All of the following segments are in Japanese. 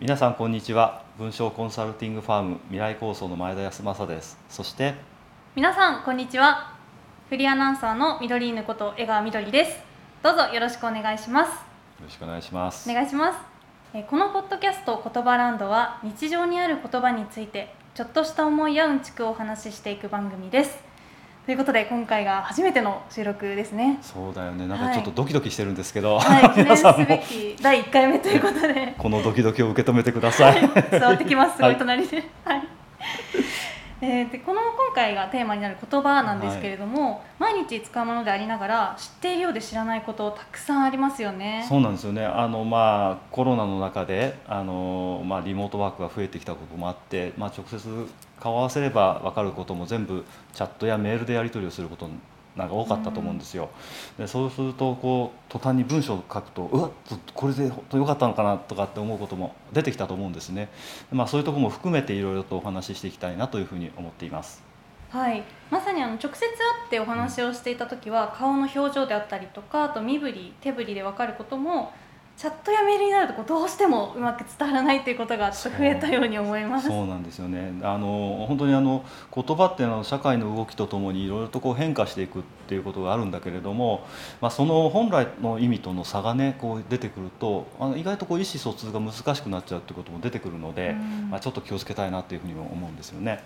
皆さんこんにちは。文章コンサルティングファーム未来構想の前田康政です。そして皆さんこんにちは。フリーアナウンサーの緑犬こと江川みどりです。どうぞよろしくお願いします。よろしくお願いします。お願いします。えーこのポッドキャスト言葉ランドは日常にある言葉についてちょっとした思いやうんちくをお話ししていく番組ですということで今回が初めての収録ですね。そうだよね。なんかちょっとドキドキしてるんですけど、はい。記 念皆さんすべもき第1回目ということで。このドキドキを受け止めてください。伝わってきます。す ごはいい隣で、はい。えーでこの今回がテーマになる言葉なんですけれども、毎日使うものでありながら知っているようで知らないことたくさんありますよね。そうなんですよね。あのまあコロナの中であのまあリモートワークが増えてきたこともあってまあ直接顔合わせれば分かることも全部チャットやメールでやり取りをすることなんか多かったと思うんですよ。でそうするとこう途端に文章を書くとうわっこれで本当良かったのかなとかって思うことも出てきたと思うんですね。まあそういうところも含めていろいろとお話ししていきたいなというふうに思っています。はい、まさにあの直接会ってお話をしていた時は顔の表情であったりとかあと身振り手振りで分かることもチャットやメールになるとどうしてもうまく伝わらないということがちょっと増えたように思います。そうなんですよね。あの本当にあの言葉っていうのは社会の動きとともにいろいろとこう変化していくっていうことがあるんだけれども、まあその本来の意味との差がねこう出てくると、あの意外とこう意思疎通が難しくなっちゃうっていうことも出てくるので、うんまあちょっと気をつけたいなっていうふうにも思うんですよね。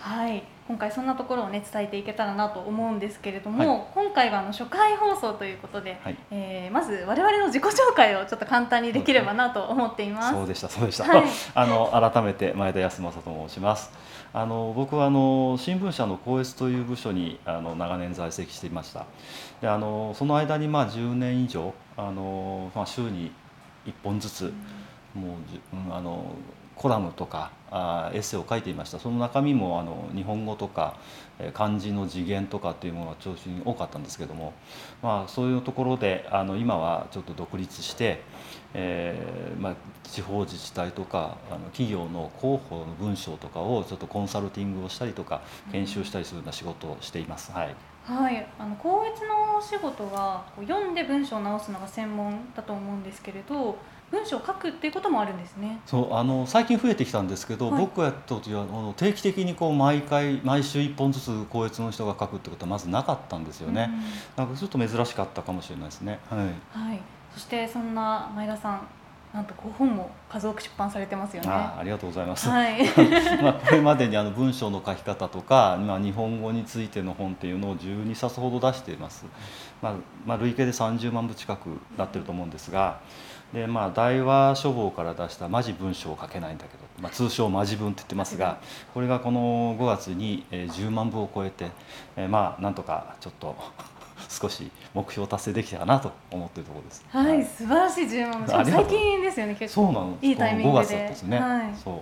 はい、今回そんなところをね伝えていけたらなと思うんですけれども、今回があの初回放送ということで、はい。えーまず我々の自己紹介をちょっと簡単にできればなと思っています。そうでしたそうでした。はい あの改めて前田康政と申します。あの僕はあの新聞社の高越という部署にあの長年在籍していました。であのその間にまあ10年以上あのまあ週に1本ずつもうじ、うん、あのコラムとかあエッセイを書いていました。その中身もあの日本語とか漢字の次元とかっていうものが調子に多かったんですけども、まあ、そういうところであの今はちょっと独立して、えーまあ、地方自治体とかあの企業の広報の文章とかをちょっとコンサルティングをしたりとか研修したりするような仕事をしています。はい。はい、あの高越のお仕事は読んで文章を直すのが専門だと思うんですけれど文章を書くっていうこともあるんですね。そうあの最近増えてきたんですけど、はい。僕がやった時はあの定期的にこう毎回毎週1本ずつ校閲の人が書くってことはまずなかったんですよね、なんかちょっと珍しかったかもしれないですね。はい。うんはい、そしてそんな前田さんなんと5本も数多く出版されてますよね。あありがとうございます、はい、まあこれまでにあの文章の書き方とか、まあ、日本語についての本っていうのを12冊ほど出しています、まあまあ、累計で30万部近くなってると思うんですがで、まあ、大和書房から出した「マジ文章を書けないんだけど」まあ、通称「マジ文」って言ってますがこれがこの5月にえー10万部を超えて、えーまあなんとかちょっと 少し目標達成できたかなと思ってるところです。はい、素晴らしい10万部。最近ですよね、結構。そうなのいいタイミング5で。月だったですね、はい。そう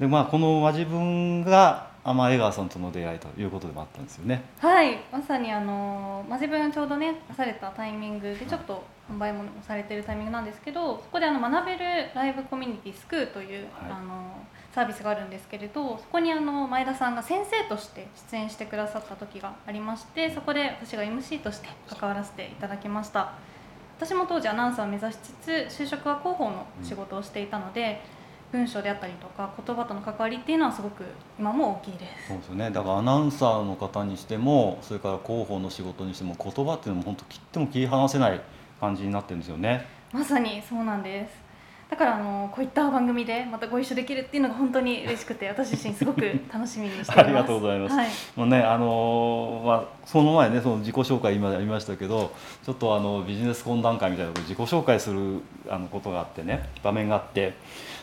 でまあこの和自分があまあ江川さんとの出会いということでもあったんですよね。はい、まさにあのまあ自分ちょうどね出されたタイミングでちょっと販売もされてるタイミングなんですけどそこであの学べるライブコミュニティスクーという、はい。あのサービスがあるんですけれどそこにあの前田さんが先生として出演してくださった時がありましてそこで私が MC として関わらせていただきました。私も当時アナウンサーを目指しつつ就職は広報の仕事をしていたので、文章であったりとか言葉との関わりっていうのはすごく今も大きいです。そうですよね。だからアナウンサーの方にしてもそれから広報の仕事にしても言葉っていうのも本当切っても切り離せない感じになってるんですよね。まさにそうなんですだからあのこういった番組でまたご一緒できるっていうのが本当に嬉しくて私自身すごく楽しみにしています。ありがとうございます。はい、もうねあのーまあ、その前ねその自己紹介今やりましたけどちょっとあのビジネス懇談会みたいなことで自己紹介するあのことがあってね場面があって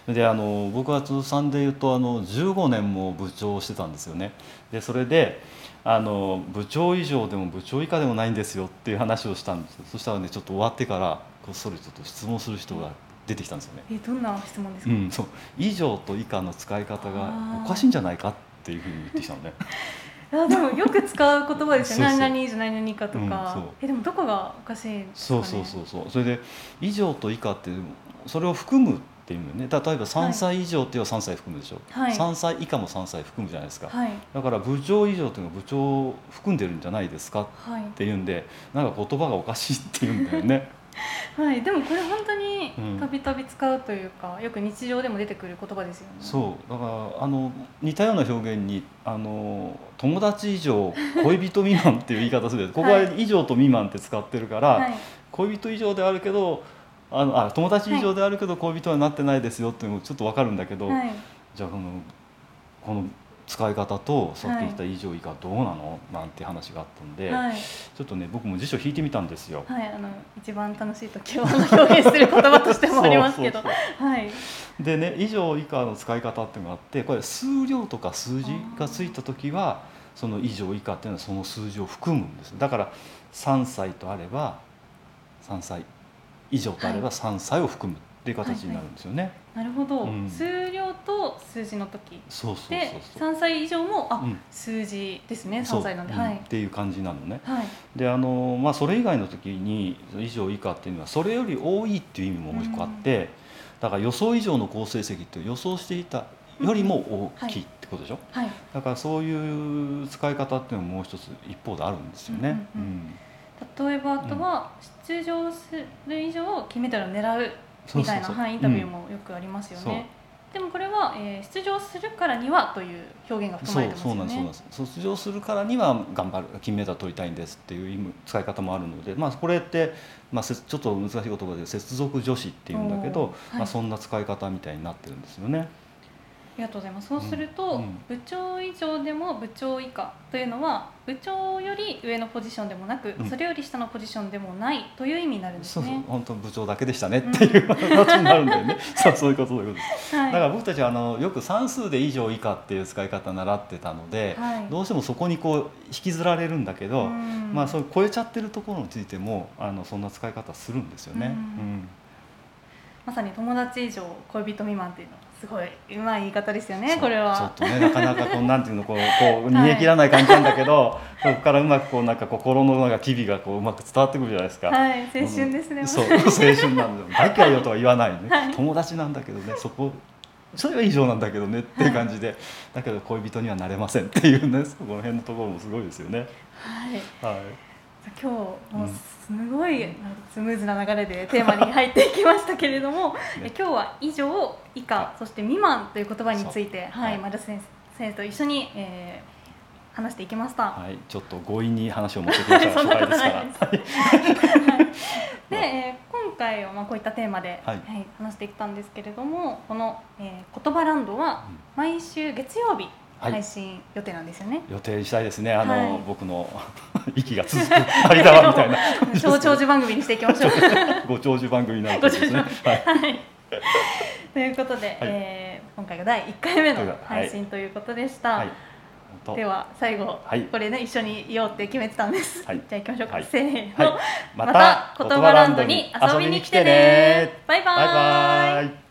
であの僕は通算で言うとあの15年も部長をしてたんですよね。でそれであの部長以上でも部長以下でもないんですよっていう話をしたんですよ。そしたらねちょっと終わってからこっそりちょっと質問する人が出てきたんですよね、えどんな質問ですか、うん、そう。以上と以下の使い方がおかしいんじゃないかっていうふうに言ってきたのね。あでもよく使う言葉ですよね。そうそう。何々以上何々以下とか、うんえでもどこがおかしいんですかね？そうそうそうそう。それで以上と以下ってそれを含むっていうね。例えば3歳以上っていうのは3歳含むでしょ、はい。3歳以下も3歳含むじゃないですか、はい。だから部長以上っていうのは部長を含んでるんじゃないですかっはいていうんでなんか言葉がおかしいっていうんだよね はい、でもこれ本当にうん。たびたび使うというか、よく日常でも出てくる言葉ですよね。そうだからあの似たような表現にあの友達以上恋人未満っていう言い方する ここははい。以上と未満って使ってるから、はい、恋人以上であるけどあのあ友達以上であるけど恋人はなってないですよっていうのもちょっと分かるんだけど、はい、じゃあこのこの使い方とさっき言った以上以下どうなの、なんて話があったんで、はい、ちょっとね僕も辞書引いてみたんですよ。はい、あの一番楽しい時を表現する言葉としてもありますけど、そうそうはい、でね以上以下の使い方っていうのがあってこれ数量とか数字がついた時はその以上以下っていうのはその数字を含むんです。だから3歳とあれば3歳以上とあれば3歳を含むっていう形になるんですよね。なるほど、うん。数量と数字の時。そうそうそうでそう。3歳以上もあ、うん。数字ですねそう。3歳なんで、うん。はい。っていう感じなのね。はい。であのまあそれ以外の時に以上以下っていうのはそれより多いっていう意味ももう一個あって、だから予想以上の好成績って予想していたよりも大きいってことでしょ、はい。だからそういう使い方っていうのももう一つ一方であるんですよね。うんうん例えばあとは、出場する以上金メダルを狙うみたいなそうそうそう。はいインタビューもよくありますよね、でもこれは、えー出場するからにはという表現が含まれてますよそうそうなんですそうなんねです。卒業するからには頑張る金メダル取りたいんですっていう意味使い方もあるので、まあ、これって、まあ、せちょっと難しい言葉で接続女子っていうんだけど、はい。まあ、そんな使い方みたいになってるんですよね。ありがとうございます。そうすると、うんうん。部長以上でも部長以下というのは部長より上のポジションでもなく、うん。それより下のポジションでもないという意味になるんですそうそうね。本当部長だけでしたねっていう形になるんだよね。そうそういうことそういうことです。はい、だから僕たちはあのよく算数で以上以下っていう使い方習ってたので、はい。どうしてもそこにこう引きずられるんだけど、うん。まあそう超えちゃってるところについてもあのそんな使い方するんですよね。うん。うんまさに友達以上恋人未満っていうのはすごいうまい言い方ですよねこれは。ちょっとねなかなかこうなんていうのこうこう逃げ切らない感じなんだけど、ここからうまくこうなんか心のなんか機微がこううまく伝わってくるじゃないですか。はい、青春ですね。そう青春なんだよ。だけはよとは言わないね、はい友達なんだけどねそこそれは以上なんだけどねっていう感じで、だけど恋人にはなれませんっていうねそこの辺のところもすごいですよね。はい。はい。今日もうすごいスムーズな流れでテーマに入っていきましたけれども、え今日は以上以下そして未満という言葉について、はい、はい。丸瀬先生と一緒に、えー話していきました。はい、ちょっと強引に話を持ってきました。そんなことないです。で、えー今回はまあこういったテーマで、ははいい話していったんですけれどもこの、えー言葉ランドは毎週月曜日はい配信予定なんですよね。予定したいですね。あの、はい僕の 息が続く 間はみたいな長長寿番組にしていきましょう。ご長寿番組になるとですね。はい。はい。ということで、えー今回が第1回目のはい配信ということでした。では最後、はいこれね一緒に言おうって決めてたんです。はいじゃあ行きましょうか。はいせーの。はい。また言葉ランドに遊びに来てね。バイバ。イ。